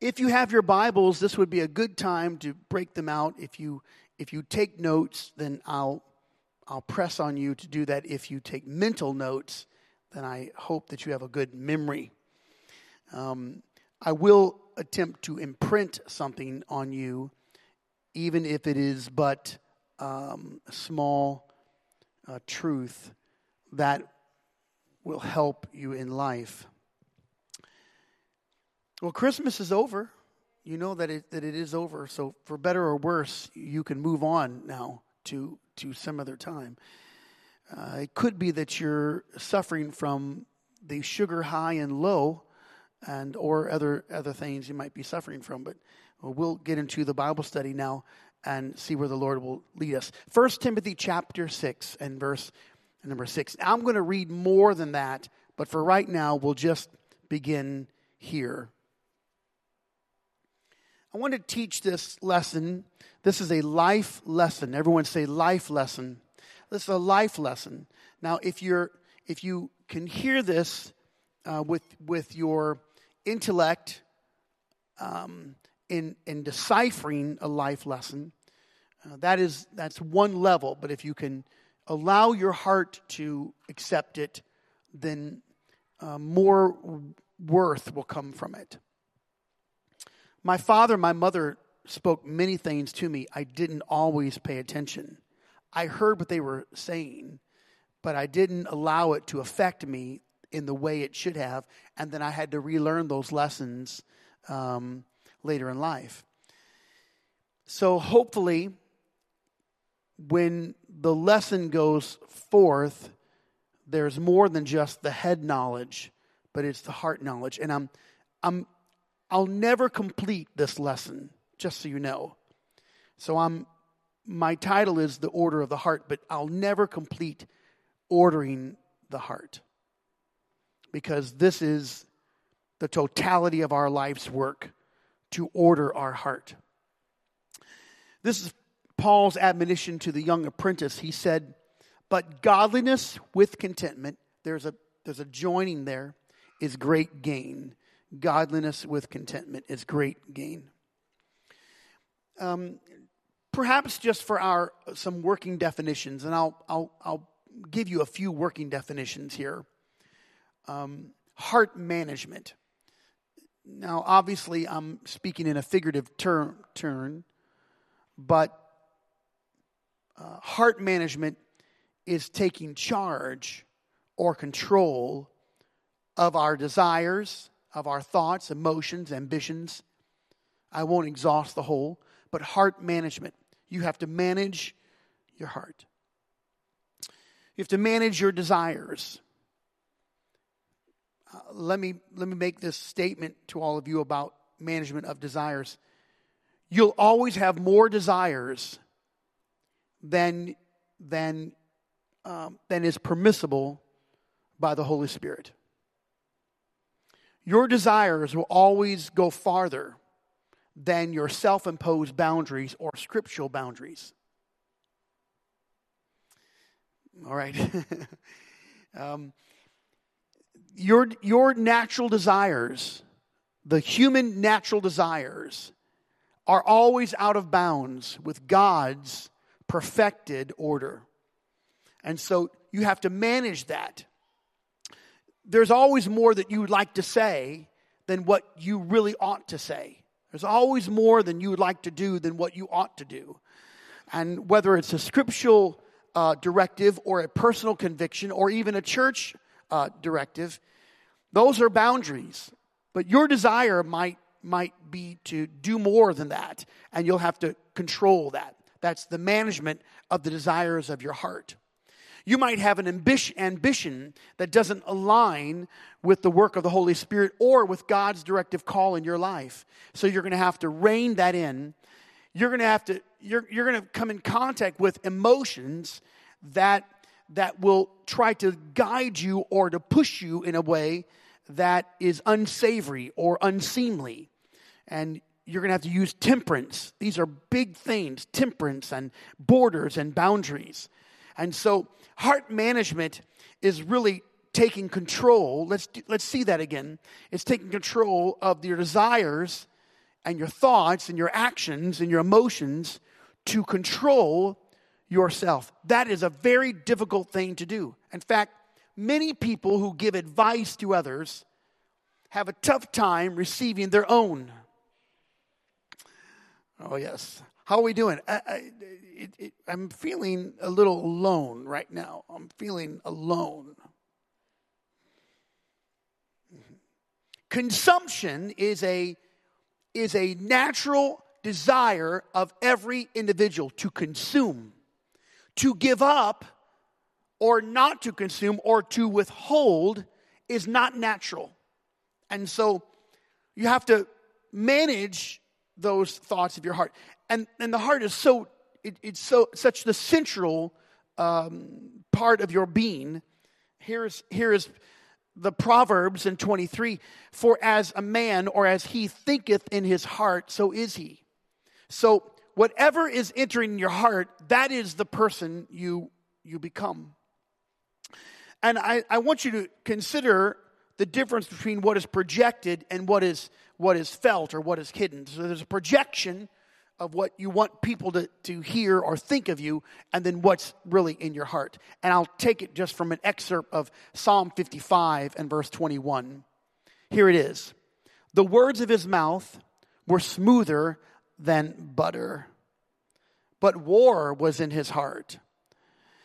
If you have your Bibles, this would be a good time to break them out. If you if you take notes, then I'll I'll press on you to do that. If you take mental notes, then I hope that you have a good memory. Um, I will attempt to imprint something on you, even if it is but um, a small uh, truth that will help you in life. Well, Christmas is over. You know that it, that it is over. So, for better or worse, you can move on now to, to some other time. Uh, it could be that you're suffering from the sugar high and low and or other other things you might be suffering from but we'll get into the bible study now and see where the lord will lead us First timothy chapter 6 and verse number 6 i'm going to read more than that but for right now we'll just begin here i want to teach this lesson this is a life lesson everyone say life lesson this is a life lesson now if you're if you can hear this uh, with with your intellect um, in in deciphering a life lesson. Uh, that is that's one level. But if you can allow your heart to accept it, then uh, more worth will come from it. My father, my mother spoke many things to me. I didn't always pay attention. I heard what they were saying, but I didn't allow it to affect me in the way it should have, and then I had to relearn those lessons um, later in life. So hopefully, when the lesson goes forth, there's more than just the head knowledge, but it's the heart knowledge. And I'm, I'm, I'll never complete this lesson, just so you know. So I'm, my title is the order of the heart, but I'll never complete ordering the heart because this is the totality of our life's work to order our heart. This is Paul's admonition to the young apprentice. He said, But godliness with contentment, there's a, there's a joining there, is great gain. Godliness with contentment is great gain. Um, perhaps just for our some working definitions, and I'll, I'll, I'll give you a few working definitions here um, heart management. Now, obviously, I'm speaking in a figurative term, turn, but uh, heart management is taking charge or control of our desires, of our thoughts, emotions, ambitions. I won't exhaust the whole, but heart management. You have to manage your heart. You have to manage your desires let me let me make this statement to all of you about management of desires. You'll always have more desires than than um, than is permissible by the Holy Spirit. Your desires will always go farther than your self-imposed boundaries or scriptural boundaries. All right. um, your, your natural desires, the human natural desires, are always out of bounds with God's perfected order. And so you have to manage that. There's always more that you would like to say than what you really ought to say. There's always more than you would like to do than what you ought to do. And whether it's a scriptural uh, directive or a personal conviction or even a church uh, directive, those are boundaries. But your desire might, might be to do more than that, and you'll have to control that. That's the management of the desires of your heart. You might have an ambition that doesn't align with the work of the Holy Spirit or with God's directive call in your life. So you're going to have to rein that in. You're going to have to, you're, you're going to come in contact with emotions that that will try to guide you or to push you in a way that is unsavory or unseemly. And you're going to have to use temperance. These are big things temperance and borders and boundaries. And so, heart management is really taking control. Let's, let's see that again. It's taking control of your desires and your thoughts and your actions and your emotions to control yourself. That is a very difficult thing to do. In fact, many people who give advice to others have a tough time receiving their own. Oh, yes. How are we doing? I, am feeling a little alone right now. I'm feeling alone. Consumption is a, is a natural desire of every individual to consume, to give up, or not to consume, or to withhold is not natural. And so you have to manage those thoughts of your heart. And, and the heart is so, it, it's so, such the central um, part of your being. Here's, here is the Proverbs in 23 For as a man or as he thinketh in his heart, so is he. So, whatever is entering your heart, that is the person you, you become. And I, I want you to consider the difference between what is projected and what is, what is felt or what is hidden. So, there's a projection of what you want people to, to hear or think of you, and then what's really in your heart. And I'll take it just from an excerpt of Psalm 55 and verse 21. Here it is The words of his mouth were smoother than butter, but war was in his heart.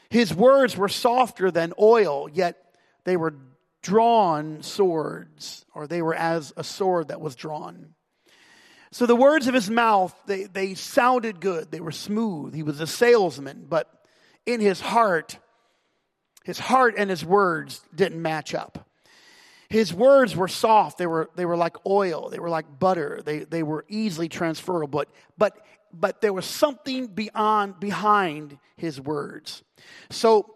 His words were softer than oil, yet they were drawn swords, or they were as a sword that was drawn. So the words of his mouth, they, they sounded good. They were smooth. He was a salesman, but in his heart, his heart and his words didn't match up. His words were soft. They were, they were like oil. They were like butter. They, they were easily transferable. But, but, but there was something beyond, behind his words. So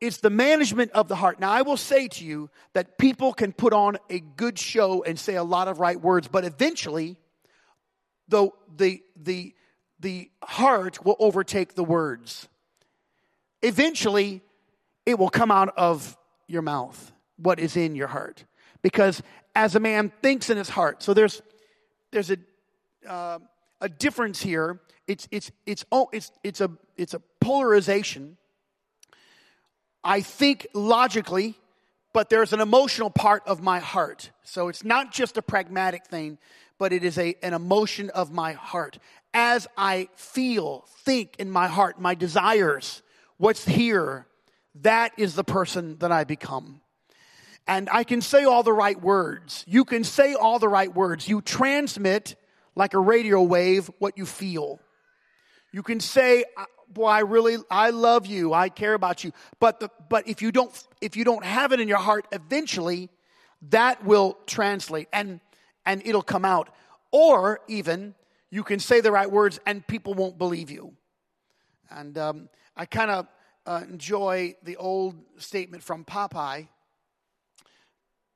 it's the management of the heart. Now, I will say to you that people can put on a good show and say a lot of right words, but eventually, the, the, the, the heart will overtake the words. Eventually, it will come out of your mouth, what is in your heart. Because as a man thinks in his heart, so there's, there's a, uh, a difference here. It's, it's, it's, oh, it's, it's, a, it's a polarization. I think logically, but there's an emotional part of my heart. So it's not just a pragmatic thing, but it is a, an emotion of my heart. As I feel, think in my heart, my desires, what's here, that is the person that I become. And I can say all the right words. You can say all the right words. You transmit like a radio wave what you feel. You can say, boy, I really, I love you. I care about you. But the, but if you don't, if you don't have it in your heart, eventually that will translate. And and it'll come out. Or even you can say the right words and people won't believe you. And um, I kind of uh, enjoy the old statement from Popeye.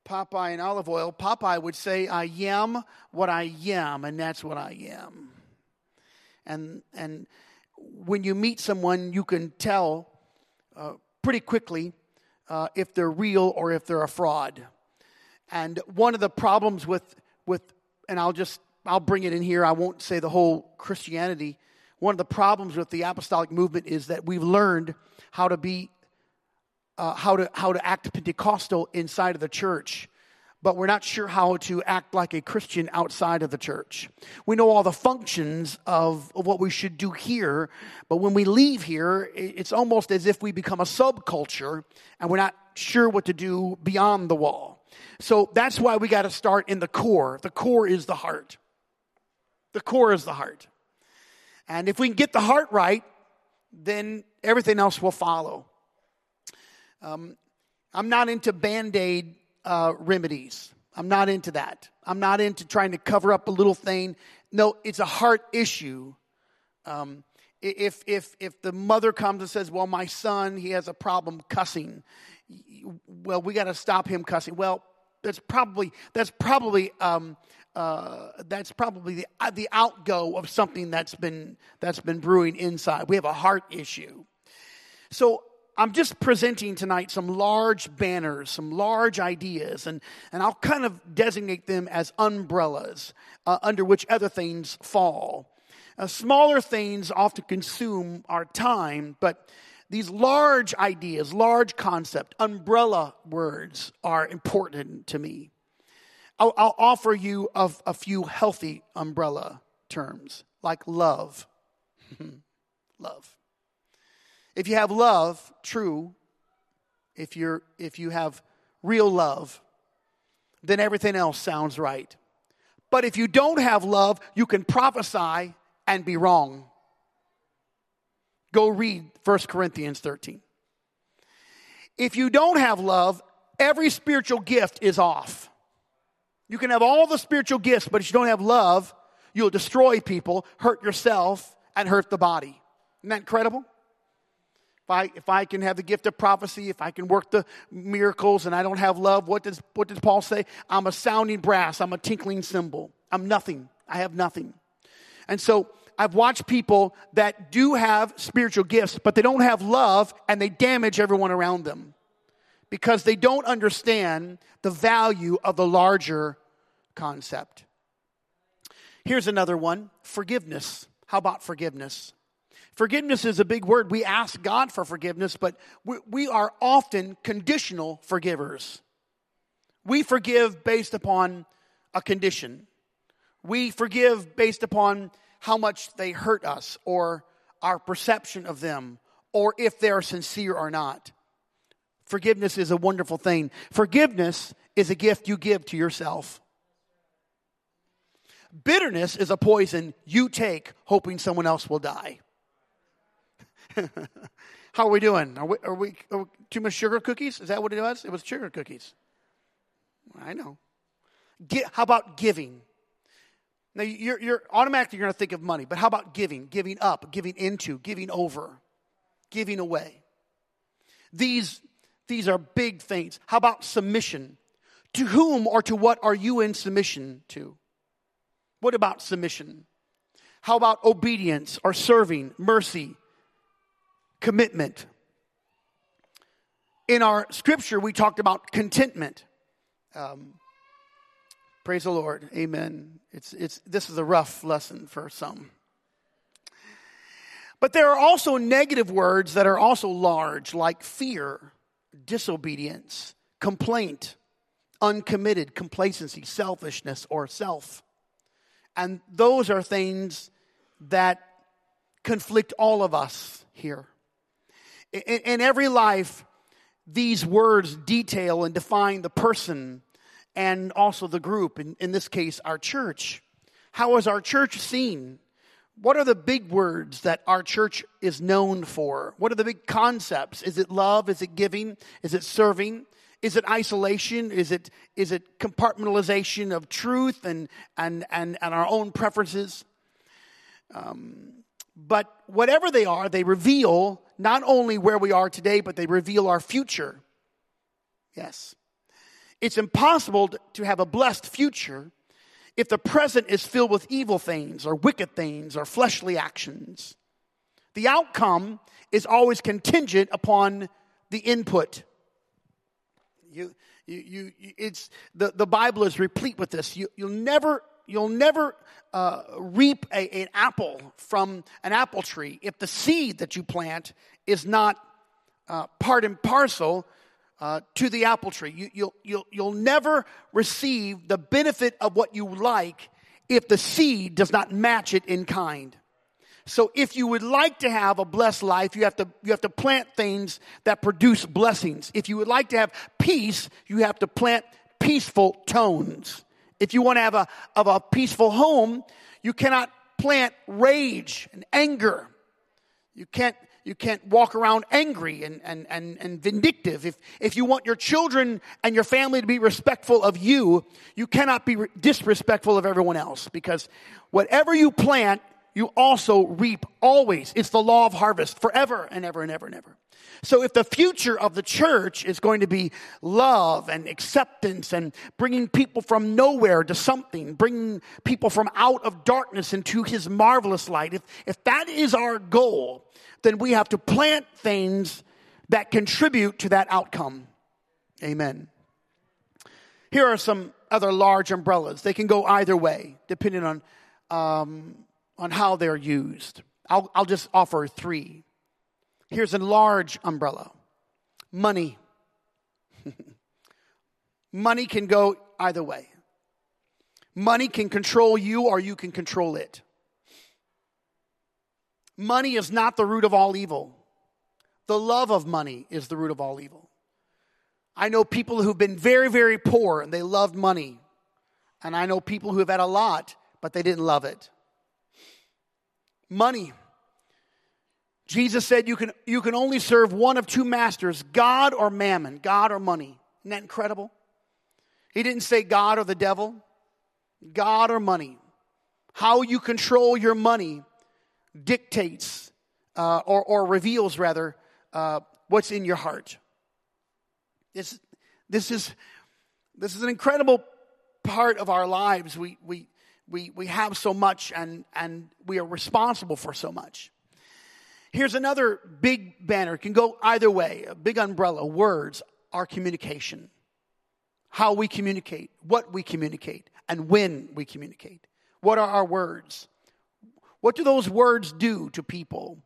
Popeye and Olive Oyl. Popeye would say, I am what I am, and that's what I am. And, and when you meet someone, you can tell uh, pretty quickly uh, if they're real or if they're a fraud. And one of the problems with with, and I'll just, I'll bring it in here. I won't say the whole Christianity. One of the problems with the apostolic movement is that we've learned how to be, uh, how to how to act Pentecostal inside of the church, but we're not sure how to act like a Christian outside of the church. We know all the functions of, of what we should do here, but when we leave here, it's almost as if we become a subculture and we're not sure what to do beyond the wall. So that's why we got to start in the core. The core is the heart. The core is the heart. And if we can get the heart right, then everything else will follow. Um, I'm not into band aid uh, remedies. I'm not into that. I'm not into trying to cover up a little thing. No, it's a heart issue. Um, if if if the mother comes and says, "Well, my son, he has a problem cussing," well, we got to stop him cussing. Well, that's probably that's probably um, uh, that's probably the uh, the outgo of something that's been that's been brewing inside. We have a heart issue. So I'm just presenting tonight some large banners, some large ideas, and, and I'll kind of designate them as umbrellas uh, under which other things fall. Uh, smaller things often consume our time, but these large ideas, large concept, umbrella words are important to me. I'll, I'll offer you of a few healthy umbrella terms, like love. love. If you have love, true, if you're if you have real love, then everything else sounds right. But if you don't have love, you can prophesy and be wrong. Go read 1 Corinthians 13. If you don't have love, every spiritual gift is off. You can have all the spiritual gifts, but if you don't have love, you'll destroy people, hurt yourself, and hurt the body. Isn't that incredible? If I, if I can have the gift of prophecy, if I can work the miracles and I don't have love, what does, what does Paul say? I'm a sounding brass, I'm a tinkling cymbal. I'm nothing. I have nothing. And so I've watched people that do have spiritual gifts, but they don't have love and they damage everyone around them because they don't understand the value of the larger concept. Here's another one forgiveness. How about forgiveness? Forgiveness is a big word. We ask God for forgiveness, but we, we are often conditional forgivers. We forgive based upon a condition. We forgive based upon how much they hurt us or our perception of them or if they're sincere or not. Forgiveness is a wonderful thing. Forgiveness is a gift you give to yourself. Bitterness is a poison you take hoping someone else will die. How are we doing? Are we, are we, are we, too much sugar cookies? Is that what it was? It was sugar cookies. I know. Get, how about giving? Now you're, you're automatically going to think of money, but how about giving? Giving up, giving into, giving over, giving away. These these are big things. How about submission? To whom or to what are you in submission to? What about submission? How about obedience or serving, mercy, commitment? In our scripture, we talked about contentment. Um, praise the Lord. Amen. It's, it's, this is a rough lesson for some. But there are also negative words that are also large, like fear, disobedience, complaint, uncommitted, complacency, selfishness, or self. And those are things that conflict all of us here. In, in, every life, these words detail and define the person and also the group, in, in this case, our church. How is our church seen? What are the big words that our church is known for? What are the big concepts? Is it love? Is it giving? Is it serving? Is it isolation? Is it, is it compartmentalization of truth and, and, and, and our own preferences? Um, but whatever they are, they reveal not only where we are today, but they reveal our future. Yes. It's impossible to have a blessed future if the present is filled with evil things or wicked things or fleshly actions. The outcome is always contingent upon the input. You, you, you, it's, the, the Bible is replete with this. You, you'll never, you'll never uh, reap a, an apple from an apple tree if the seed that you plant is not uh, part and parcel uh, to the apple tree. You, you'll, you'll, you'll never receive the benefit of what you like if the seed does not match it in kind. So if you would like to have a blessed life, you have to, you have to plant things that produce blessings. If you would like to have peace, you have to plant peaceful tones. If you want to have a, of a peaceful home, you cannot plant rage and anger. You can't, you can't walk around angry and, and, and, and vindictive. If, if you want your children and your family to be respectful of you, you cannot be disrespectful of everyone else because whatever you plant, you also reap always. It's the law of harvest forever and ever and ever and ever. So if the future of the church is going to be love and acceptance and bringing people from nowhere to something, bringing people from out of darkness into his marvelous light, if, if that is our goal, then we have to plant things that contribute to that outcome. Amen. Here are some other large umbrellas. They can go either way, depending on, um, on how they're used. I'll, I'll just offer three. Here's a large umbrella money. money can go either way. Money can control you or you can control it. Money is not the root of all evil. The love of money is the root of all evil. I know people who've been very, very poor and they loved money. And I know people who have had a lot, but they didn't love it. Money. Jesus said you can, you can only serve one of two masters God or mammon, God or money. Isn't that incredible? He didn't say God or the devil, God or money. How you control your money dictates uh, or, or reveals, rather, uh, what's in your heart. This, this, is, this is an incredible part of our lives. We, we, we, we have so much and, and we are responsible for so much. Here's another big banner. It can go either way. A big umbrella. Words are communication. How we communicate, what we communicate, and when we communicate. What are our words? What do those words do to people?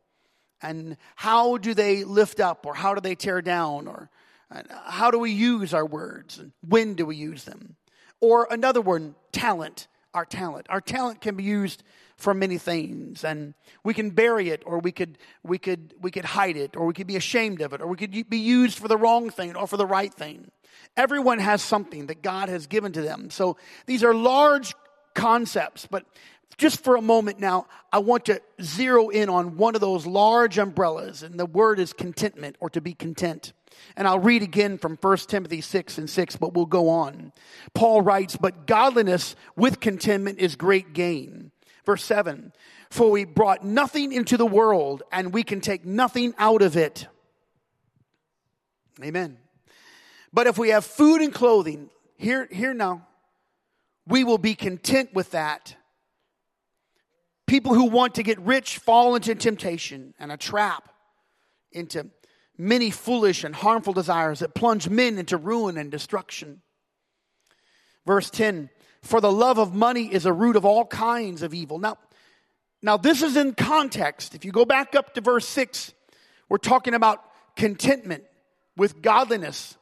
And how do they lift up or how do they tear down or how do we use our words and when do we use them? Or another word, talent, our talent. Our talent can be used for many things and we can bury it or we could we could we could hide it or we could be ashamed of it or we could be used for the wrong thing or for the right thing. Everyone has something that God has given to them. So these are large concepts, but just for a moment now, I want to zero in on one of those large umbrellas, and the word is contentment or to be content. And I'll read again from 1 Timothy 6 and 6, but we'll go on. Paul writes, But godliness with contentment is great gain. Verse 7 For we brought nothing into the world, and we can take nothing out of it. Amen. But if we have food and clothing, here, here now, we will be content with that People who want to get rich fall into temptation and a trap, into many foolish and harmful desires that plunge men into ruin and destruction. Verse 10 For the love of money is a root of all kinds of evil. Now, now this is in context. If you go back up to verse 6, we're talking about contentment with godliness.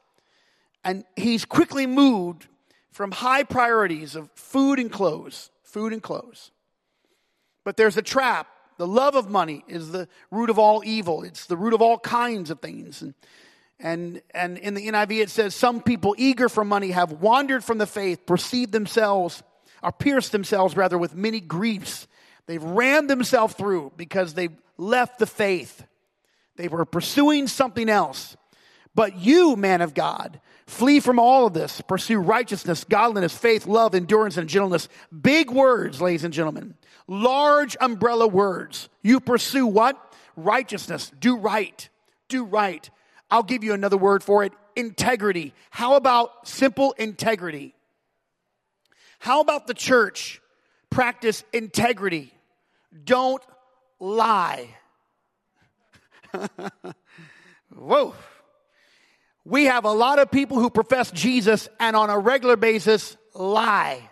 And he's quickly moved from high priorities of food and clothes, food and clothes, but there's a trap. The love of money is the root of all evil. It's the root of all kinds of things. And, and, and in the NIV it says, some people eager for money have wandered from the faith, perceived themselves, or pierced themselves rather with many griefs. They've ran themselves through because they've left the faith. They were pursuing something else. But you, man of God, flee from all of this. Pursue righteousness, godliness, faith, love, endurance, and gentleness. Big words, ladies and gentlemen large umbrella words. You pursue what? Righteousness. Do right. Do right. I'll give you another word for it integrity. How about simple integrity? How about the church? Practice integrity. Don't lie. Whoa. We have a lot of people who profess Jesus and on a regular basis lie.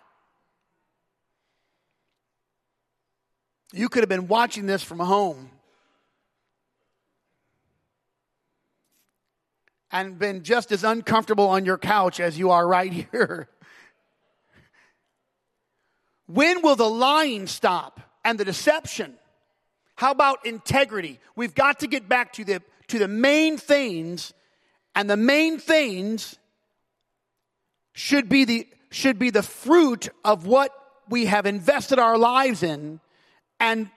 You could have been watching this from home and been just as uncomfortable on your couch as you are right here. When will the lying stop and the deception? How about integrity? We've got to get back to the, to the main things, and the main things should be the, should be the fruit of what we have invested our lives in and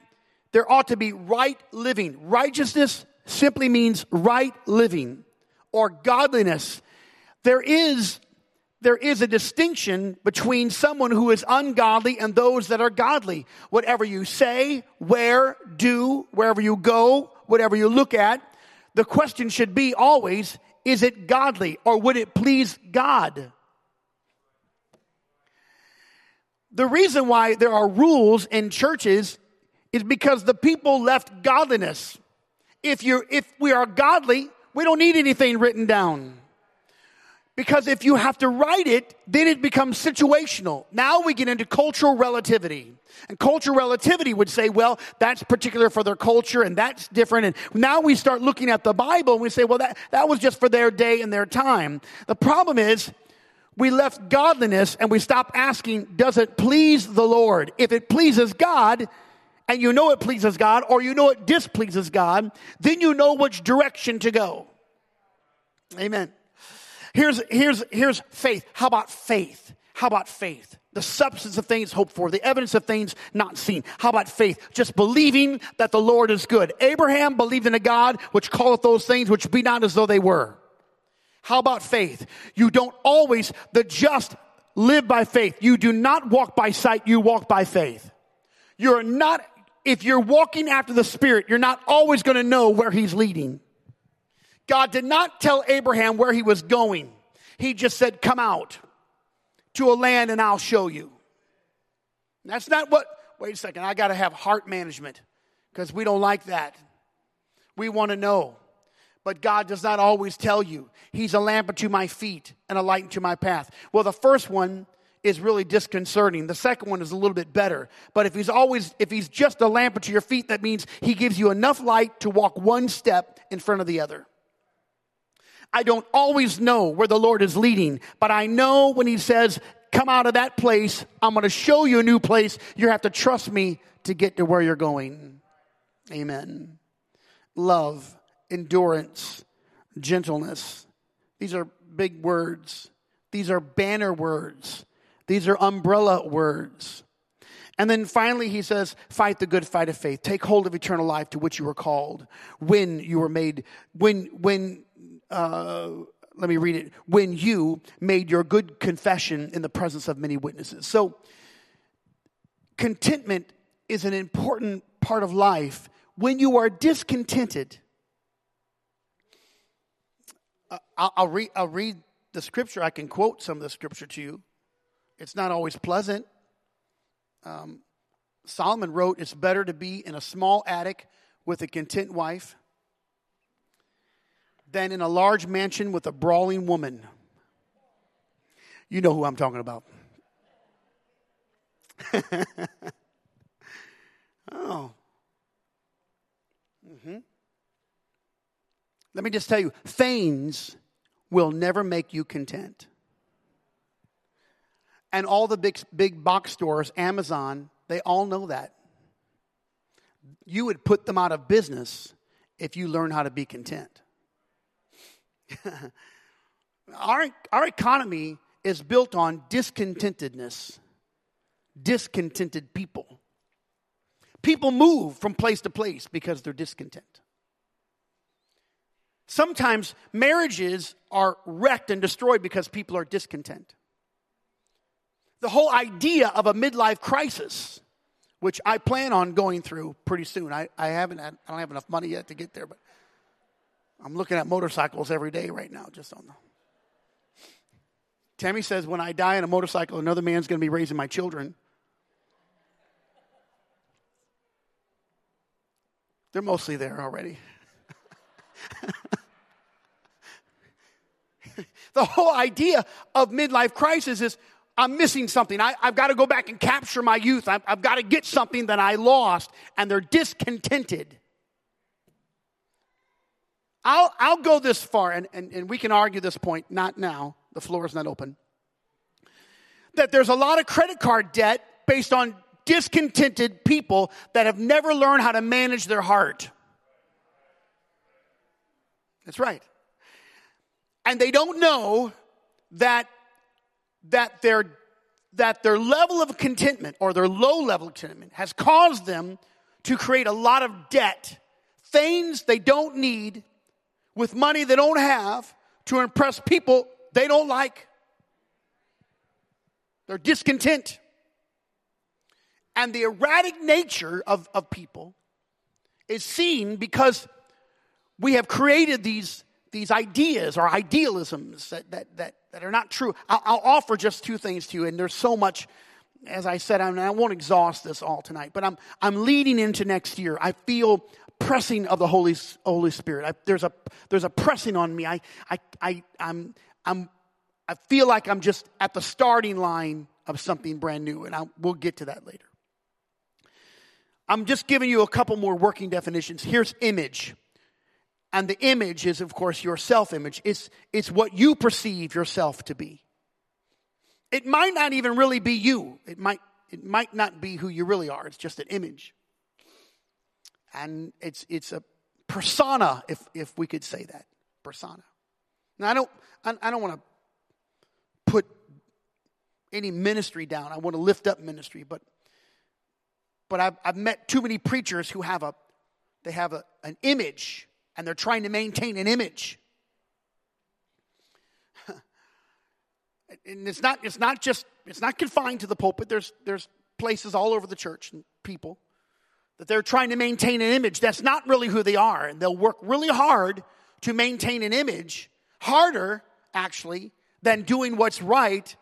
there ought to be right living. Righteousness simply means right living or godliness. There is there is a distinction between someone who is ungodly and those that are godly. Whatever you say, where, do, wherever you go, whatever you look at, the question should be always, is it godly or would it please God? The reason why there are rules in churches is because the people left godliness. If you if we are godly, We don't need anything written down. Because if you have to write it, then it becomes situational. Now we get into cultural relativity. And cultural relativity would say, well, that's particular for their culture and that's different. And now we start looking at the Bible and we say, well, that, that was just for their day and their time. The problem is we left godliness and we stopped asking, does it please the Lord? If it pleases God, and you know it pleases God, or you know it displeases God, then you know which direction to go. Amen. Here's, here's, here's faith. How about faith? How about faith? The substance of things hoped for, the evidence of things not seen. How about faith? Just believing that the Lord is good. Abraham believed in a God which calleth those things which be not as though they were. How about faith? You don't always, the just live by faith. You do not walk by sight, you walk by faith. You're not, if you're walking after the Spirit, you're not always going to know where He's leading. God did not tell Abraham where he was going. He just said, Come out to a land and I'll show you. That's not what, wait a second, I got to have heart management because we don't like that. We want to know. But God does not always tell you. He's a lamp unto my feet and a light unto my path. Well, the first one is really disconcerting. The second one is a little bit better. But if he's always, if he's just a lamp unto your feet, that means he gives you enough light to walk one step in front of the other. I don't always know where the Lord is leading, but I know when He says, Come out of that place, I'm going to show you a new place. You have to trust me to get to where you're going. Amen. Love, endurance, gentleness. These are big words. These are banner words. These are umbrella words. And then finally, he says, fight the good fight of faith. Take hold of eternal life to which you were called when you were made, when, when uh, let me read it, when you made your good confession in the presence of many witnesses. So, contentment is an important part of life. When you are discontented, uh, I'll, I'll, read, I'll read the scripture. I can quote some of the scripture to you. It's not always pleasant. Um, Solomon wrote, It's better to be in a small attic with a content wife than in a large mansion with a brawling woman. You know who I'm talking about. oh. Mm-hmm. Let me just tell you things will never make you content. And all the big, big box stores, Amazon, they all know that. You would put them out of business if you learn how to be content. our, our economy is built on discontentedness, discontented people. People move from place to place because they're discontent. Sometimes marriages are wrecked and destroyed because people are discontent. The whole idea of a midlife crisis, which I plan on going through pretty soon. I, I haven't I don't have enough money yet to get there, but I'm looking at motorcycles every day right now, just on the. Tammy says, when I die on a motorcycle, another man's going to be raising my children. They're mostly there already. the whole idea of midlife crisis is I'm missing something. I, have got to go back and capture my youth. I've, I've got to get something that I lost. And they're discontented. I'll, I'll go this far, and, and, and we can argue this point, not now. The floor is not open. That there's a lot of credit card debt based on discontented people that have never learned how to manage their heart. That's right. And they don't know that, that, their, that their level of contentment or their low level of contentment has caused them to create a lot of debt, things they don't need with money they don't have to impress people they don't like. They're discontent. And the erratic nature of, of people is seen because we have created these, these ideas or idealisms that, that, that, that are not true. I'll, I'll offer just two things to you, and there's so much as I said, I, I won't exhaust this all tonight, but I'm, I'm leading into next year. I feel pressing of the Holy, Holy Spirit. I, there's, a, there's a pressing on me. I, I, I, I'm, I'm, I feel like I'm just at the starting line of something brand new, and I, we'll get to that later. I'm just giving you a couple more working definitions. Here's image. And the image is, of course, your self image. It's, it's what you perceive yourself to be. It might not even really be you. It might, it might not be who you really are. It's just an image. And it's, it's a persona, if, if we could say that. Persona. Now, I don't, I, I don't want to put any ministry down. I want to lift up ministry, but but I've, I've met too many preachers who have a they have a, an image and they're trying to maintain an image. and it's not it's not just it's not confined to the pulpit. There's there's places all over the church and people that they're trying to maintain an image that's not really who they are and they'll work really hard to maintain an image harder actually than doing what's right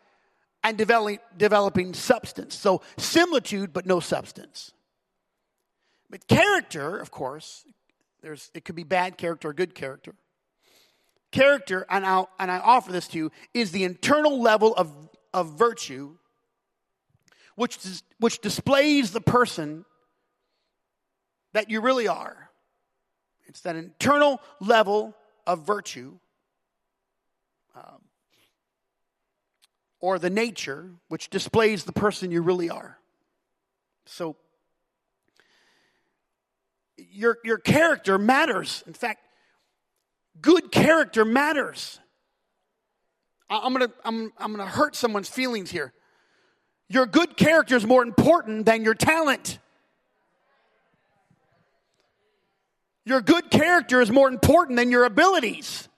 and developing, developing substance. So similitude, but no substance. But character, of course, there's, it could be bad character or good character. Character, and, i and I offer this to you, is the internal level of, of virtue which, which displays the person that you really are. It's that internal level of virtue um, or the nature which displays the person you really are. So, your, your character matters. In fact, good character matters. I'm gonna, I'm, I'm gonna hurt someone's feelings here. Your good character is more important than your talent. Your good character is more important than your abilities.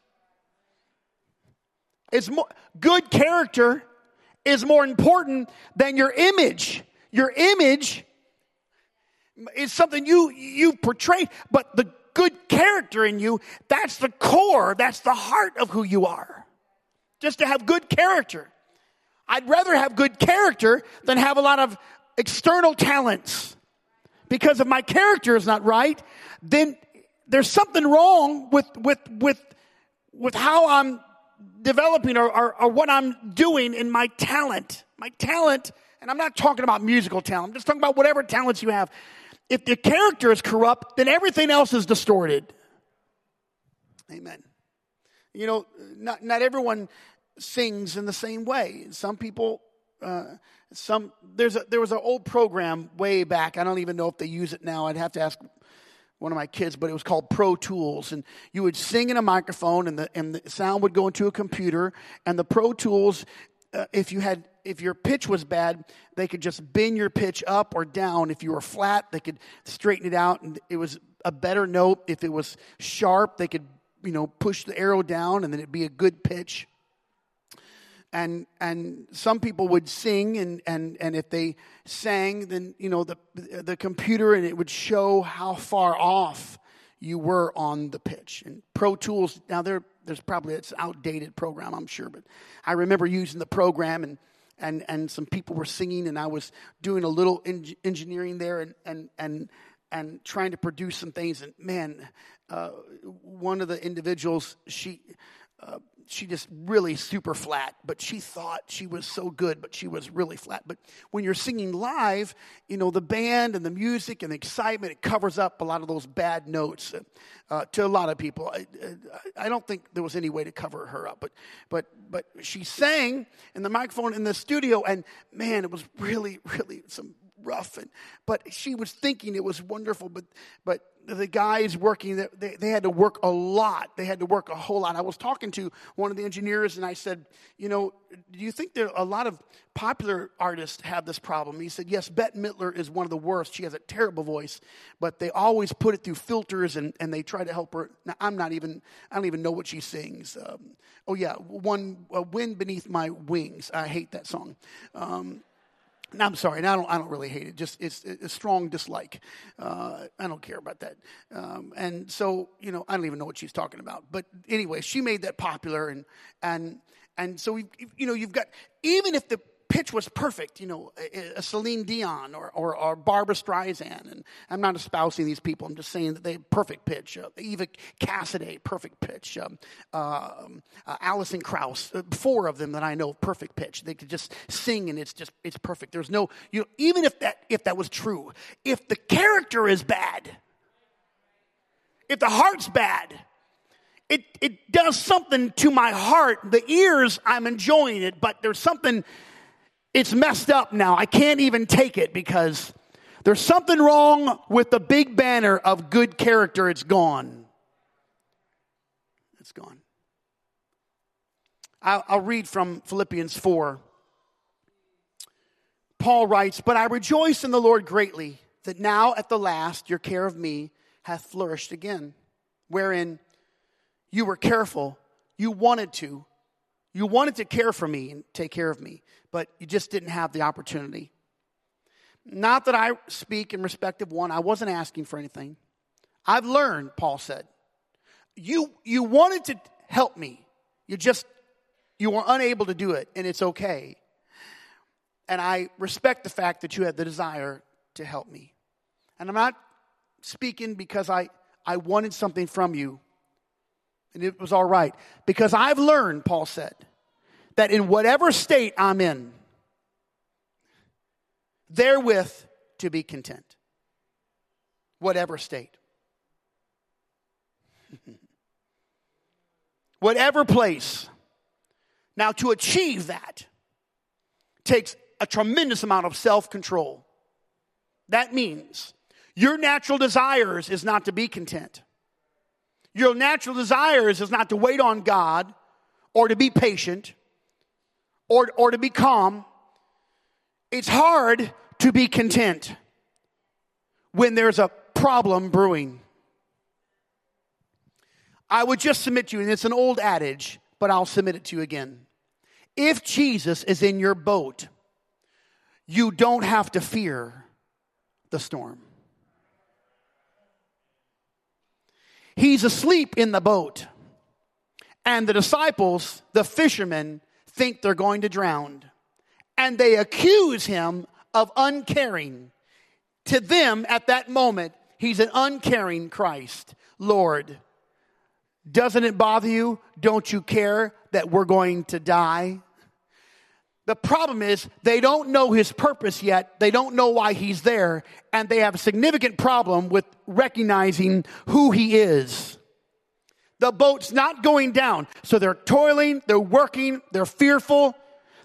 It's more, good character is more important than your image. Your image is something you, you portray, but the good character in you, that's the core, that's the heart of who you are. Just to have good character. I'd rather have good character than have a lot of external talents. Because if my character is not right, then there's something wrong with, with, with, with how I'm developing or, or, or what I'm doing in my talent. My talent, and I'm not talking about musical talent, I'm just talking about whatever talents you have. If the character is corrupt, then everything else is distorted. Amen. You know, not, not everyone sings in the same way. Some people, uh, some there's a, there was an old program way back. I don't even know if they use it now. I'd have to ask one of my kids, but it was called Pro Tools. And you would sing in a microphone and the, and the sound would go into a computer. And the Pro Tools, uh, if you had, if your pitch was bad, they could just bend your pitch up or down. If you were flat, they could straighten it out and it was a better note. If it was sharp, they could, you know, push the arrow down and then it'd be a good pitch and and some people would sing and and and if they sang then you know the the computer and it would show how far off you were on the pitch and pro tools now there there's probably it's outdated program i'm sure but i remember using the program and and and some people were singing and i was doing a little engineering there and and and and trying to produce some things. And man uh, one of the individuals she uh, she just really super flat, but she thought she was so good, but she was really flat. But when you're singing live, you know, the band and the music and the excitement, it covers up a lot of those bad notes uh, to a lot of people. I, I, don't think there was any way to cover her up, but, but, but she sang in the microphone in the studio, and man, it was really, really some rough. And, but she was thinking it was wonderful, but, but the guys working, they, they had to work a lot. They had to work a whole lot. I was talking to one of the engineers and I said, you know, do you think there a lot of popular artists have this problem? He said, yes, Bette Midler is one of the worst. She has a terrible voice, but they always put it through filters and, and they try to help her. Now, I'm not even, I don't even know what she sings. Um, oh yeah, one, uh, Wind Beneath My Wings. I hate that song. Um, I'm sorry. I don't. I don't really hate it. Just it's, a strong dislike. Uh, I don't care about that. Um, and so you know, I don't even know what she's talking about. But anyway, she made that popular, and and and so we, you know, you've got even if the pitch was perfect, you know, a Celine Dion or, or, or, Barbra Streisand. And I'm not espousing these people. I'm just saying that they have perfect pitch. Uh, Eva Cassidy, perfect pitch. Um, uh, uh, Alison Krauss, uh, four of them that I know, perfect pitch. They could just sing and it's just, it's perfect. There's no, you know, even if that, if that was true, if the character is bad, if the heart's bad, it, it does something to my heart. The ears, I'm enjoying it, but there's something it's messed up now. I can't even take it because there's something wrong with the big banner of good character. It's gone. It's gone. I'll, read from Philippians 4. Paul writes, But I rejoice in the Lord greatly that now at the last your care of me hath flourished again, wherein you were careful, you wanted to, you wanted to care for me and take care of me, but you just didn't have the opportunity. Not that I speak in respect of one, I wasn't asking for anything. I've learned, Paul said. You, you wanted to help me. You just, you were unable to do it, and it's okay. And I respect the fact that you had the desire to help me. And I'm not speaking because I, I wanted something from you and it was all right. Because I've learned, Paul said, that in whatever state I'm in, therewith to be content. Whatever state. whatever place. Now, to achieve that takes a tremendous amount of self control. That means your natural desires is not to be content. Your natural desires is not to wait on God or to be patient or, or to be calm. It's hard to be content when there's a problem brewing. I would just submit to you, and it's an old adage, but I'll submit it to you again. If Jesus is in your boat, you don't have to fear the storm. He's asleep in the boat. And the disciples, the fishermen, think they're going to drown. And they accuse him of uncaring. To them, at that moment, he's an uncaring Christ. Lord, doesn't it bother you? Don't you care that we're going to die? The problem is they don't know his purpose yet. They don't know why he's there. And they have a significant problem with recognizing who he is. The boat's not going down. So they're toiling, they're working, they're fearful,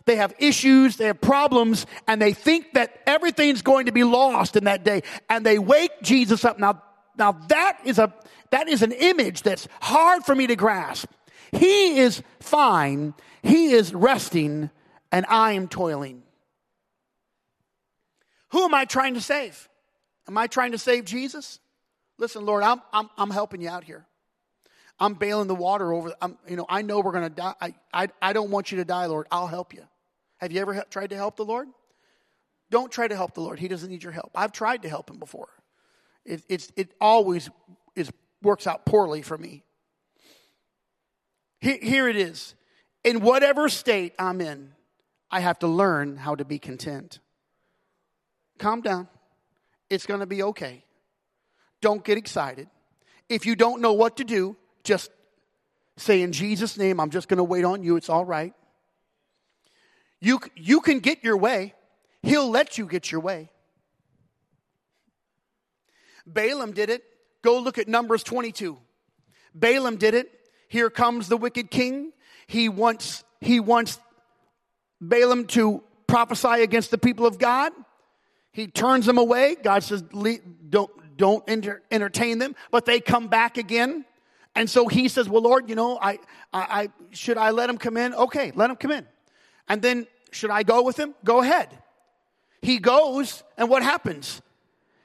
they have issues, they have problems, and they think that everything's going to be lost in that day. And they wake Jesus up. Now, now that is a, that is an image that's hard for me to grasp. He is fine. He is resting and I am toiling. Who am I trying to save? Am I trying to save Jesus? Listen, Lord, I'm, I'm, I'm helping you out here. I'm bailing the water over. I'm, you know, I know we're going to die. I, I, I don't want you to die, Lord. I'll help you. Have you ever tried to help the Lord? Don't try to help the Lord. He doesn't need your help. I've tried to help him before. It, it's, it always is, works out poorly for me. Here it is. In whatever state I'm in, I have to learn how to be content. Calm down. It's going to be okay. Don't get excited. If you don't know what to do, just say, In Jesus' name, I'm just going to wait on you. It's all right. You, you can get your way, He'll let you get your way. Balaam did it. Go look at Numbers 22. Balaam did it. Here comes the wicked king. He wants, he wants Balaam to prophesy against the people of God. He turns them away. God says, don't, don't enter, entertain them, but they come back again. And so he says, well, Lord, you know, I, I, I, should I let him come in? Okay, let him come in. And then should I go with him? Go ahead. He goes, and what happens?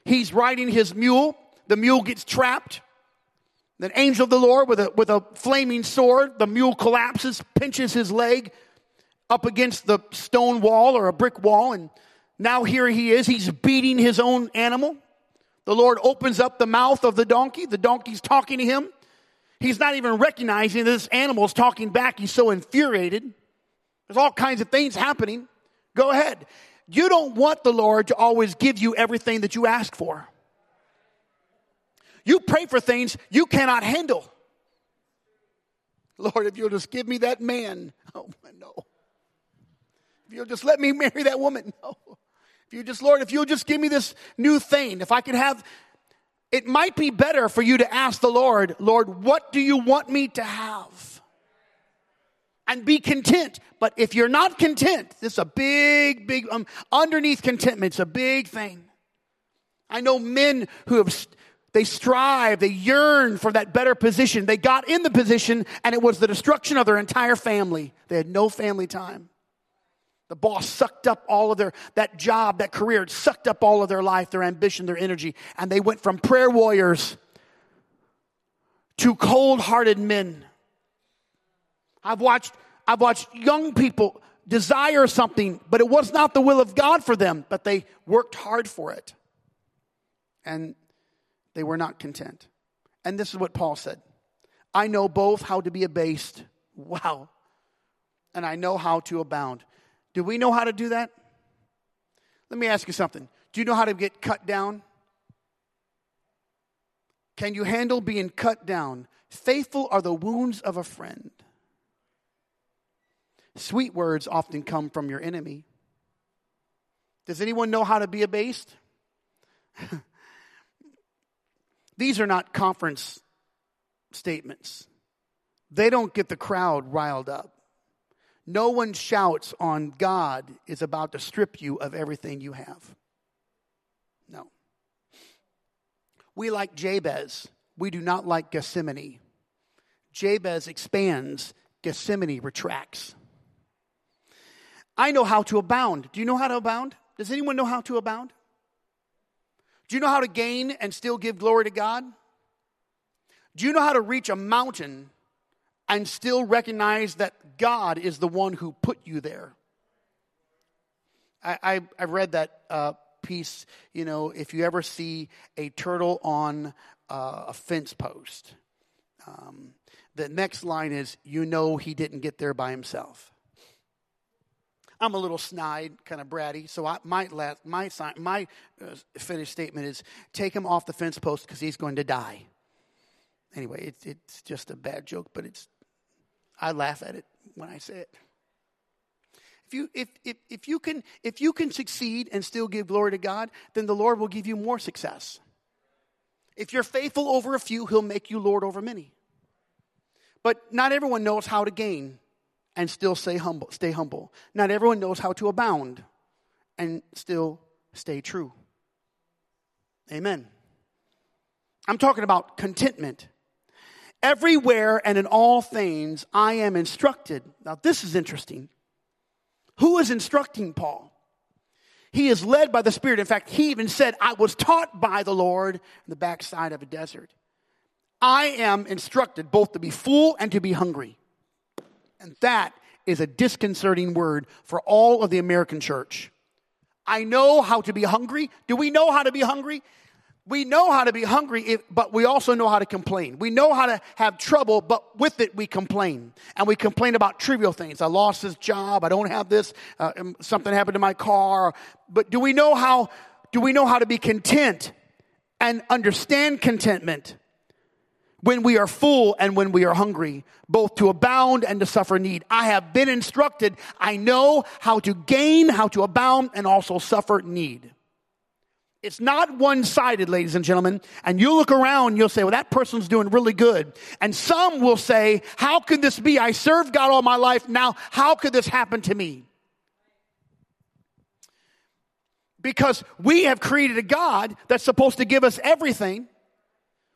He's riding his mule. The mule gets trapped. Then angel of the Lord with a, with a flaming sword, the mule collapses, pinches his leg, up against the stone wall or a brick wall, and now here he is. He's beating his own animal. The Lord opens up the mouth of the donkey. The donkey's talking to him. He's not even recognizing this animal's talking back. He's so infuriated. There's all kinds of things happening. Go ahead. You don't want the Lord to always give you everything that you ask for. You pray for things you cannot handle. Lord, if you'll just give me that man. Oh, no. If you'll just let me marry that woman. No. If you just, Lord, if you'll just give me this new thing, if I could have, it might be better for you to ask the Lord, Lord, what do you want me to have? And be content. But if you're not content, this is a big, big, um, underneath contentment, it's a big thing. I know men who have, they strive, they yearn for that better position. They got in the position and it was the destruction of their entire family. They had no family time. The boss sucked up all of their, that job, that career, sucked up all of their life, their ambition, their energy. And they went from prayer warriors to cold hearted men. I've watched, I've watched young people desire something, but it was not the will of God for them, but they worked hard for it. And they were not content. And this is what Paul said I know both how to be abased, wow, and I know how to abound. Do we know how to do that? Let me ask you something. Do you know how to get cut down? Can you handle being cut down? Faithful are the wounds of a friend. Sweet words often come from your enemy. Does anyone know how to be abased? These are not conference statements. They don't get the crowd riled up. No one shouts on God is about to strip you of everything you have. No. We like Jabez. We do not like Gethsemane. Jabez expands, Gethsemane retracts. I know how to abound. Do you know how to abound? Does anyone know how to abound? Do you know how to gain and still give glory to God? Do you know how to reach a mountain and still recognize that God is the one who put you there. I, I, I read that uh, piece, you know, if you ever see a turtle on uh, a fence post, um, the next line is, you know, he didn't get there by himself. I'm a little snide, kind of bratty, so I, my last, my my uh, finished statement is, take him off the fence post because he's going to die. Anyway, it, it's just a bad joke, but it's I laugh at it when I say it. If you, if, if, if, you can, if you can succeed and still give glory to God, then the Lord will give you more success. If you're faithful over a few, He'll make you Lord over many. But not everyone knows how to gain and still stay humble. Stay humble. Not everyone knows how to abound and still stay true. Amen. I'm talking about contentment Everywhere and in all things I am instructed. Now, this is interesting. Who is instructing Paul? He is led by the Spirit. In fact, he even said, I was taught by the Lord in the backside of a desert. I am instructed both to be full and to be hungry. And that is a disconcerting word for all of the American church. I know how to be hungry. Do we know how to be hungry? We know how to be hungry, but we also know how to complain. We know how to have trouble, but with it we complain. And we complain about trivial things. I lost this job. I don't have this. Uh, um, something happened to my car. But do we know how, do we know how to be content and understand contentment when we are full and when we are hungry, both to abound and to suffer need? I have been instructed. I know how to gain, how to abound, and also suffer need. It's not one sided, ladies and gentlemen. And you look around, you'll say, well, that person's doing really good. And some will say, how could this be? I served God all my life. Now, how could this happen to me? Because we have created a God that's supposed to give us everything.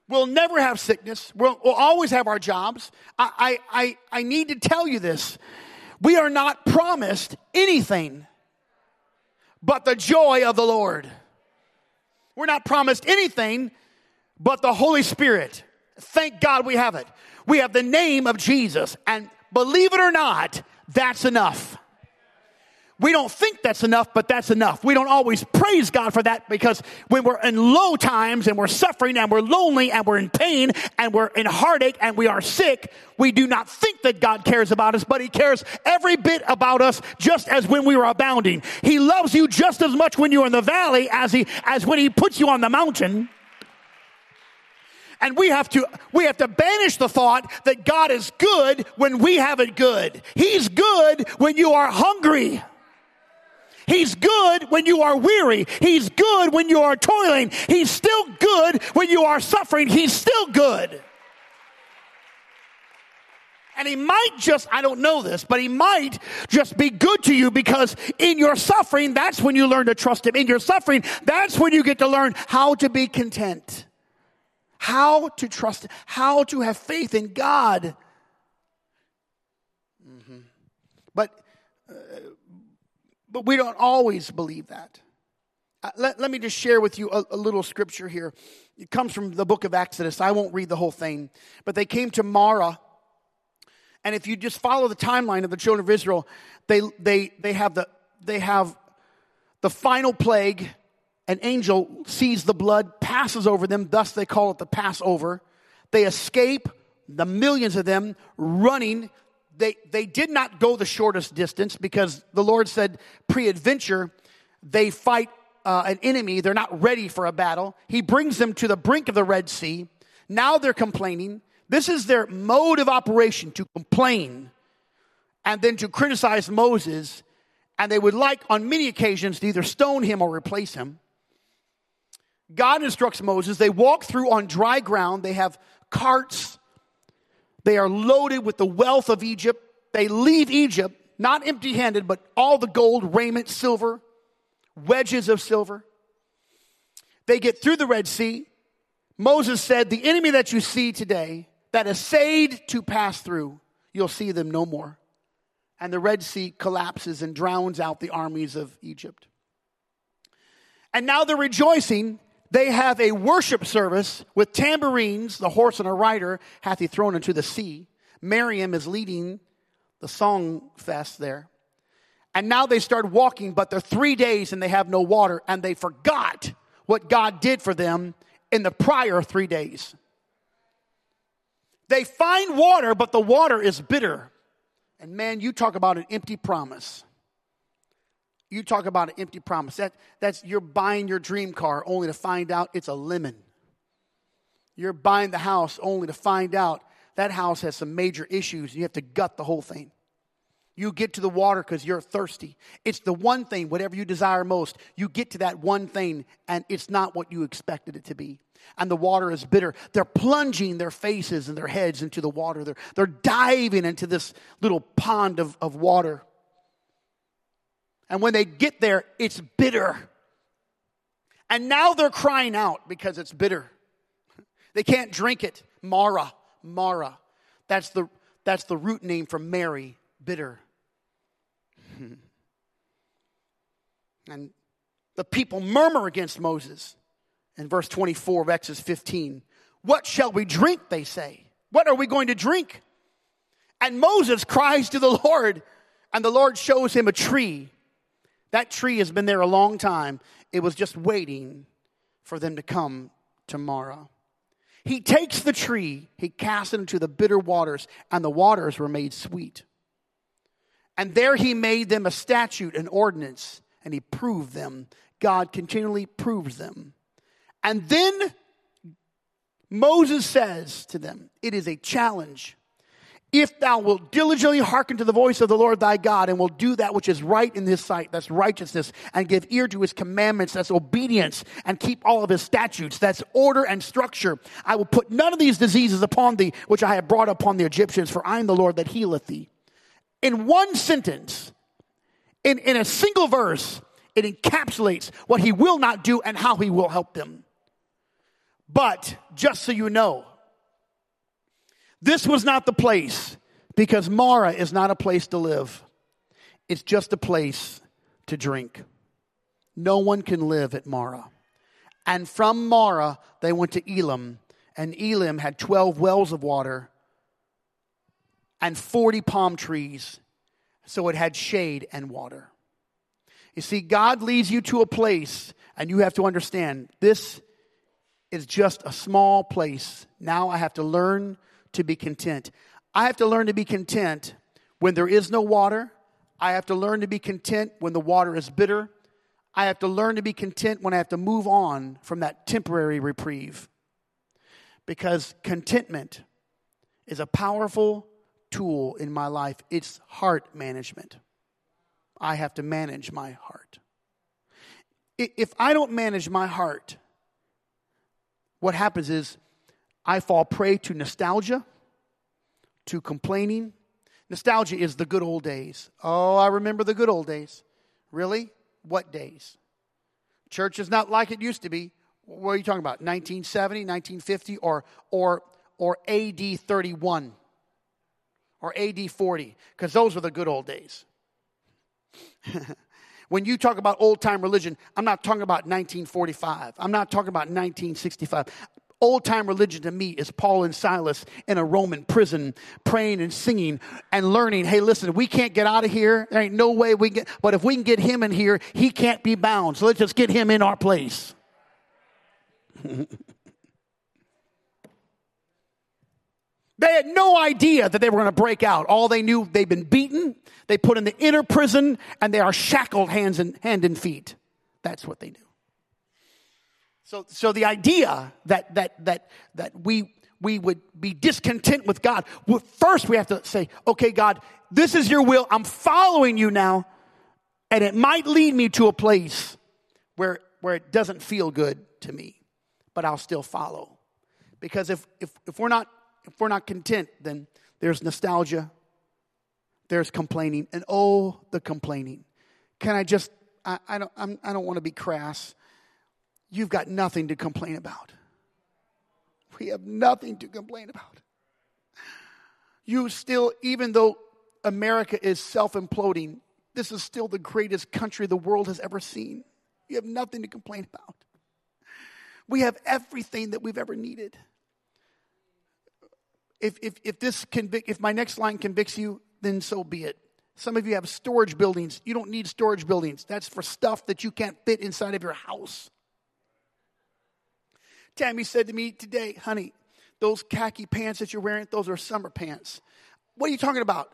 We'll never have sickness. We'll, we'll always have our jobs. I, I, I, I need to tell you this. We are not promised anything but the joy of the Lord. We're not promised anything but the Holy Spirit. Thank God we have it. We have the name of Jesus, and believe it or not, that's enough. We don't think that's enough, but that's enough. We don't always praise God for that because when we're in low times and we're suffering and we're lonely and we're in pain and we're in heartache and we are sick, we do not think that God cares about us, but He cares every bit about us just as when we were abounding. He loves you just as much when you're in the valley as He, as when He puts you on the mountain. And we have to, we have to banish the thought that God is good when we have it good. He's good when you are hungry. He's good when you are weary. He's good when you are toiling. He's still good when you are suffering. He's still good. And he might just, I don't know this, but he might just be good to you because in your suffering, that's when you learn to trust him. In your suffering, that's when you get to learn how to be content how to trust, how to have faith in God. Mm-hmm. But, uh, but we don't always believe that. Uh, let, let me just share with you a, a little scripture here. It comes from the book of Exodus. I won't read the whole thing. But they came to Mara. And if you just follow the timeline of the children of Israel, they, they, they, have, the, they have the final plague an angel sees the blood, passes over them, thus they call it the Passover. They escape, the millions of them running. They, they did not go the shortest distance because the Lord said pre adventure, they fight uh, an enemy. They're not ready for a battle. He brings them to the brink of the Red Sea. Now they're complaining. This is their mode of operation to complain and then to criticize Moses. And they would like, on many occasions, to either stone him or replace him. God instructs Moses. They walk through on dry ground. They have carts. They are loaded with the wealth of Egypt. They leave Egypt, not empty handed, but all the gold, raiment, silver, wedges of silver. They get through the Red Sea. Moses said, The enemy that you see today, that essayed to pass through, you'll see them no more. And the Red Sea collapses and drowns out the armies of Egypt. And now they're rejoicing they have a worship service with tambourines, the horse and a rider hath he thrown into the sea. Miriam is leading the song fest there. And now they start walking, but they're three days and they have no water, and they forgot what God did for them in the prior three days. They find water, but the water is bitter. And man, you talk about an empty promise you talk about an empty promise. That, that's you're buying your dream car only to find out it's a lemon. You're buying the house only to find out that house has some major issues. You have to gut the whole thing. You get to the water because you're thirsty. It's the one thing, whatever you desire most, you get to that one thing and it's not what you expected it to be. And the water is bitter. They're plunging their faces and their heads into the water. They're, they're diving into this little pond of, of water. And when they get there, it's bitter. And now they're crying out because it's bitter. They can't drink it. Mara, Mara. That's the, that's the root name for Mary, bitter. and the people murmur against Moses in verse 24 of Exodus 15. What shall we drink, they say? What are we going to drink? And Moses cries to the Lord, and the Lord shows him a tree that tree has been there a long time. It was just waiting for them to come tomorrow. He takes the tree, he casts it into the bitter waters, and the waters were made sweet. And there he made them a statute, an ordinance, and he proved them. God continually proves them. And then Moses says to them, It is a challenge if thou wilt diligently hearken to the voice of the Lord thy God and will do that which is right in his sight, that's righteousness, and give ear to his commandments, that's obedience, and keep all of his statutes, that's order and structure. I will put none of these diseases upon thee, which I have brought upon the Egyptians, for I am the Lord that healeth thee. In one sentence, in, in a single verse, it encapsulates what he will not do and how he will help them. But just so you know, this was not the place because Mara is not a place to live. It's just a place to drink. No one can live at Mara. And from Mara, they went to Elim, and Elim had 12 wells of water and 40 palm trees, so it had shade and water. You see, God leads you to a place, and you have to understand this is just a small place. Now I have to learn to be content. I have to learn to be content when there is no water. I have to learn to be content when the water is bitter. I have to learn to be content when I have to move on from that temporary reprieve. Because contentment is a powerful tool in my life. It's heart management. I have to manage my heart. If I don't manage my heart, what happens is I fall prey to nostalgia, to complaining. Nostalgia is the good old days. Oh, I remember the good old days. Really? What days? Church is not like it used to be. What are you talking about? 1970, 1950, or, or, or AD 31? Or AD 40? Because those were the good old days. when you talk about old time religion, I'm not talking about 1945. I'm not talking about 1965. Old time religion to me is Paul and Silas in a Roman prison praying and singing and learning. Hey, listen, we can't get out of here. There ain't no way we can get, but if we can get him in here, he can't be bound. So let's just get him in our place. They had no idea that they were going to break out. All they knew, they've been beaten, they put in the inner prison, and they are shackled hands and hand and feet. That's what they knew. So, so the idea that that that that we we would be discontent with God. Well, first, we have to say, okay, God, this is your will. I'm following you now. And it might lead me to a place where, where it doesn't feel good to me, but I'll still follow. Because if, if, if we're not if we're not content, then there's nostalgia, there's complaining, and oh, the complaining. Can I just, I, I don't, I'm, I don't want to be crass. You've got nothing to complain about. We have nothing to complain about. You still, even though America is self imploding, this is still the greatest country the world has ever seen. You have nothing to complain about. We have everything that we've ever needed if, if, if this convict, if my next line convicts you, then so be it. Some of you have storage buildings. You don't need storage buildings. That's for stuff that you can't fit inside of your house. Tammy said to me today, honey, those khaki pants that you're wearing, those are summer pants. What are you talking about?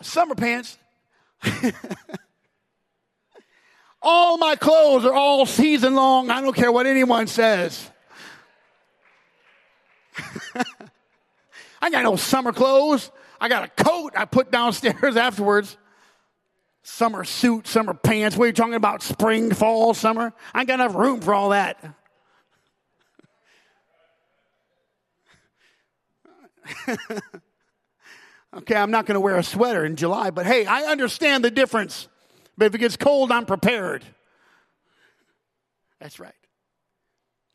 Summer pants? all my clothes are all season long. I don't care what anyone says. I got no summer clothes. I got a coat I put downstairs afterwards. Summer suit, summer pants. What are you talking about? Spring, fall, summer? I ain't got enough room for all that. okay, I'm not going to wear a sweater in July, but hey, I understand the difference. But if it gets cold, I'm prepared. That's right.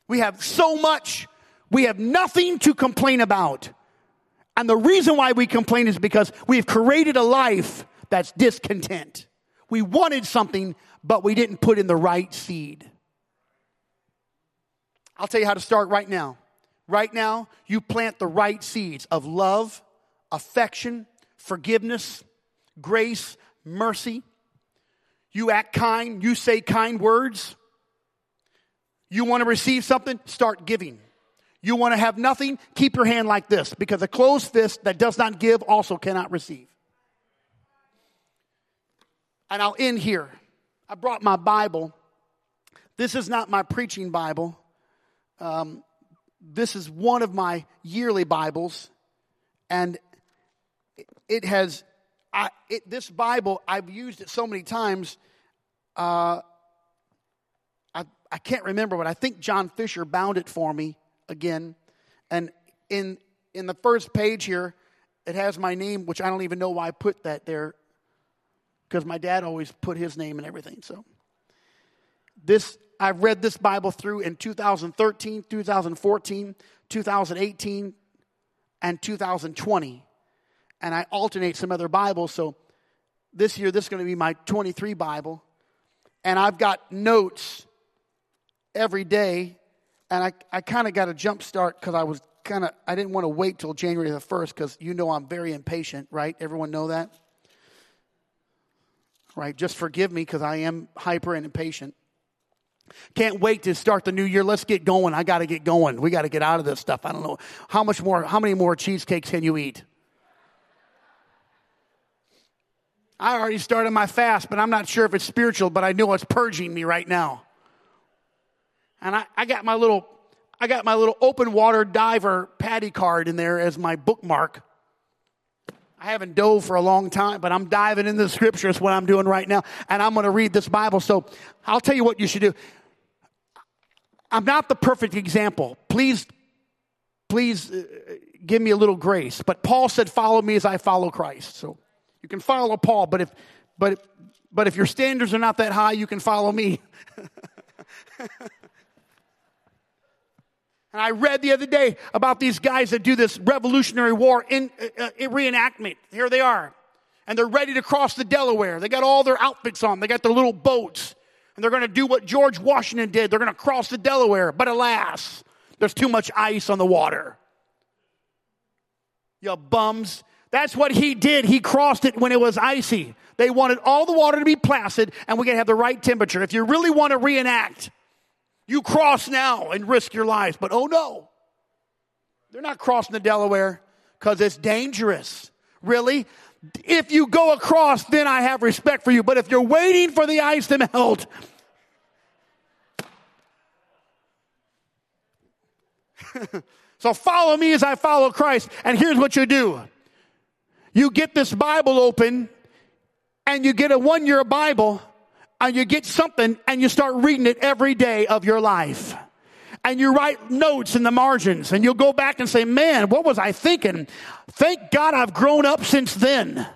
We have so much, we have nothing to complain about. And the reason why we complain is because we've created a life that's discontent. We wanted something, but we didn't put in the right seed. I'll tell you how to start right now. Right now, you plant the right seeds of love, affection, forgiveness, grace, mercy. You act kind, you say kind words. You want to receive something? Start giving. You want to have nothing? Keep your hand like this because a closed fist that does not give also cannot receive. And I'll end here. I brought my Bible. This is not my preaching Bible. Um, this is one of my yearly Bibles. And it has, I, it, this Bible, I've used it so many times. Uh, I, I can't remember, but I think John Fisher bound it for me again. And in, in the first page here, it has my name, which I don't even know why I put that there, because my dad always put his name and everything. So this I've read this Bible through in 2013, 2014, 2018, and 2020. And I alternate some other Bibles. So this year, this is going to be my 23 Bible. And I've got notes every day and I, I kind of got a jump start because I was kind of, I didn't want to wait till January the 1st because you know I'm very impatient, right? Everyone know that? Right? Just forgive me because I am hyper and impatient. Can't wait to start the new year. Let's get going. I got to get going. We got to get out of this stuff. I don't know how much more, how many more cheesecakes can you eat? I already started my fast, but I'm not sure if it's spiritual, but I know it's purging me right now. And I, I got my little, I got my little open water diver PADI card in there as my bookmark. I haven't dove for a long time, but I'm diving into the scriptures, what I'm doing right now, and I'm going to read this Bible. So I'll tell you what you should do. I'm not the perfect example. Please, please uh, give me a little grace. But Paul said, follow me as I follow Christ. So you can follow Paul, but if, but, but if your standards are not that high, you can follow me. And I read the other day about these guys that do this Revolutionary War in, uh, uh, reenactment. Here they are. And they're ready to cross the Delaware. They got all their outfits on. They got their little boats. And they're going to do what George Washington did. They're going to cross the Delaware. But alas, there's too much ice on the water. You bums. That's what he did. He crossed it when it was icy. They wanted all the water to be placid and we can have the right temperature. If you really want to reenact, you cross now and risk your lives. But oh no, they're not crossing the Delaware because it's dangerous. Really? If you go across, then I have respect for you. But if you're waiting for the ice to melt, so follow me as I follow Christ. And here's what you do you get this Bible open and you get a one year Bible and you get something and you start reading it every day of your life. And you write notes in the margins and you'll go back and say, man, what was I thinking? Thank God I've grown up since then.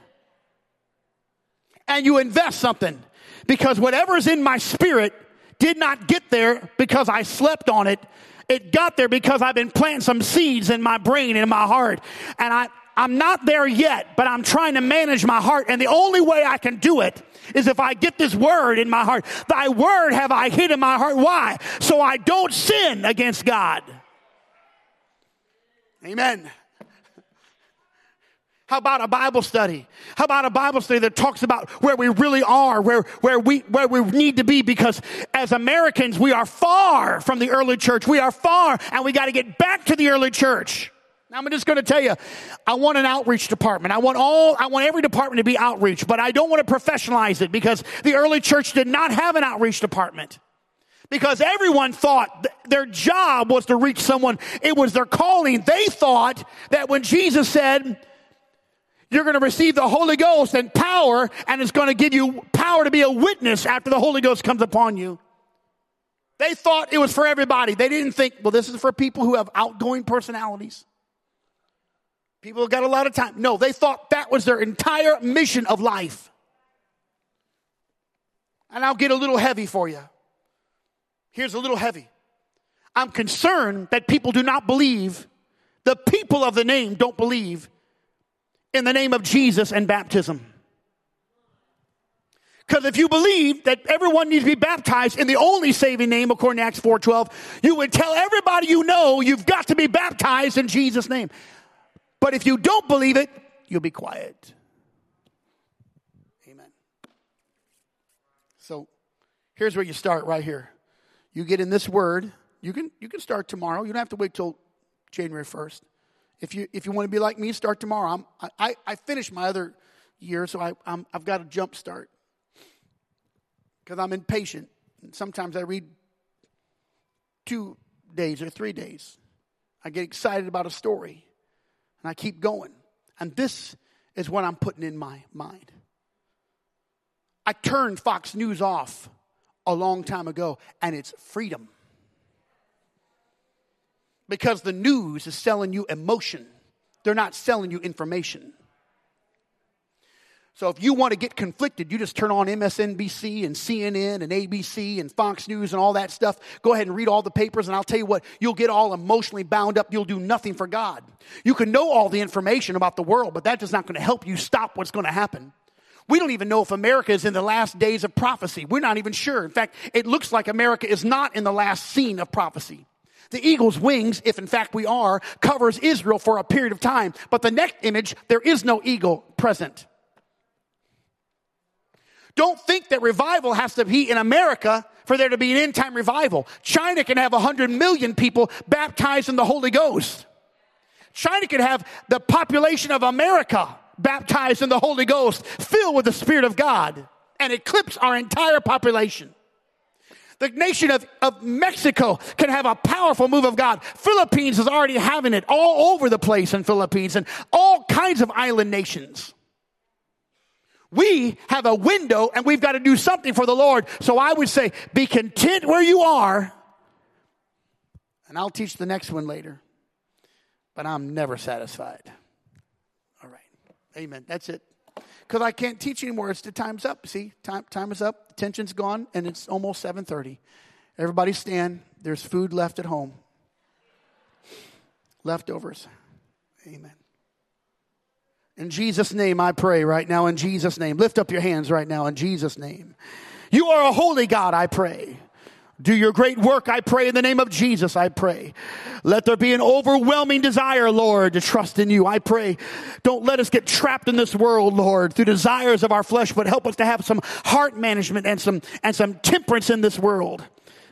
And you invest something because whatever's in my spirit did not get there because I slept on it. It got there because I've been planting some seeds in my brain in my heart. And I, I'm not there yet, but I'm trying to manage my heart. And the only way I can do it is if I get this word in my heart. Thy word have I hid in my heart. Why? So I don't sin against God. Amen. How about a Bible study? How about a Bible study that talks about where we really are, where, where we, where we need to be? Because as Americans, we are far from the early church. We are far and we got to get back to the early church. I'm just going to tell you, I want an outreach department. I want all, I want every department to be outreach, but I don't want to professionalize it because the early church did not have an outreach department. Because everyone thought th- their job was to reach someone. It was their calling. They thought that when Jesus said, you're going to receive the Holy Ghost and power, and it's going to give you power to be a witness after the Holy Ghost comes upon you. They thought it was for everybody. They didn't think, well, this is for people who have outgoing personalities. People got a lot of time. No, they thought that was their entire mission of life. And I'll get a little heavy for you. Here's a little heavy. I'm concerned that people do not believe, the people of the name don't believe in the name of Jesus and baptism. Because if you believe that everyone needs to be baptized in the only saving name according to Acts 4:12, you would tell everybody you know you've got to be baptized in Jesus' name. But if you don't believe it, you'll be quiet. Amen. So here's where you start right here. You get in this word. You can you can start tomorrow. You don't have to wait till January 1st. If you if you want to be like me, start tomorrow. I'm, I I finished my other year, so I I'm, I've got a jump start because I'm impatient. And sometimes I read two days or three days. I get excited about a story. And I keep going. And this is what I'm putting in my mind. I turned Fox News off a long time ago, and it's freedom. Because the news is selling you emotion, they're not selling you information. So if you want to get conflicted, you just turn on MSNBC and CNN and ABC and Fox News and all that stuff. Go ahead and read all the papers and I'll tell you what, you'll get all emotionally bound up. You'll do nothing for God. You can know all the information about the world, but that is not going to help you stop what's going to happen. We don't even know if America is in the last days of prophecy. We're not even sure. In fact, it looks like America is not in the last scene of prophecy. The eagle's wings, if in fact we are, covers Israel for a period of time. But the next image, there is no eagle present. Don't think that revival has to be in America for there to be an end time revival. China can have 100 million people baptized in the Holy Ghost. China can have the population of America baptized in the Holy Ghost, filled with the Spirit of God, and eclipse our entire population. The nation of, of Mexico can have a powerful move of God. Philippines is already having it all over the place in Philippines and all kinds of island nations. We have a window and we've got to do something for the Lord. So I would say, be content where you are. And I'll teach the next one later. But I'm never satisfied. All right. Amen. That's it. Because I can't teach anymore. It's the time's up. See, time, time is up. Tension's gone, and it's almost 7:30. Everybody stand. There's food left at home. Leftovers. Amen. In Jesus' name, I pray right now, in Jesus' name. Lift up your hands right now, in Jesus' name. You are a holy God, I pray. Do your great work, I pray, in the name of Jesus, I pray. Let there be an overwhelming desire, Lord, to trust in you. I pray. Don't let us get trapped in this world, Lord, through desires of our flesh, but help us to have some heart management and some, and some temperance in this world.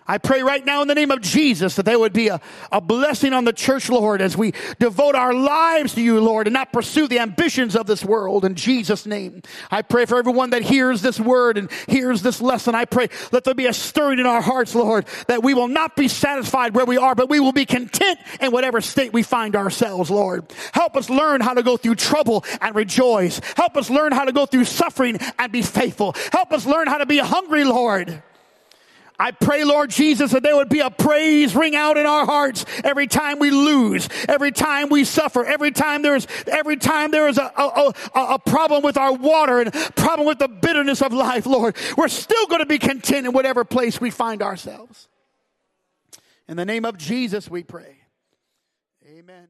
I pray right now in the name of Jesus that there would be a, a blessing on the church, Lord, as we devote our lives to you, Lord, and not pursue the ambitions of this world in Jesus' name. I pray for everyone that hears this word and hears this lesson. I pray let there be a stirring in our hearts, Lord, that we will not be satisfied where we are, but we will be content in whatever state we find ourselves, Lord. Help us learn how to go through trouble and rejoice. Help us learn how to go through suffering and be faithful. Help us learn how to be hungry, Lord. I pray, Lord Jesus, that there would be a praise ring out in our hearts every time we lose, every time we suffer, every time there's, every time there is a, a, a, a problem with our water and problem with the bitterness of life, Lord. We're still going to be content in whatever place we find ourselves. In the name of Jesus, we pray. Amen.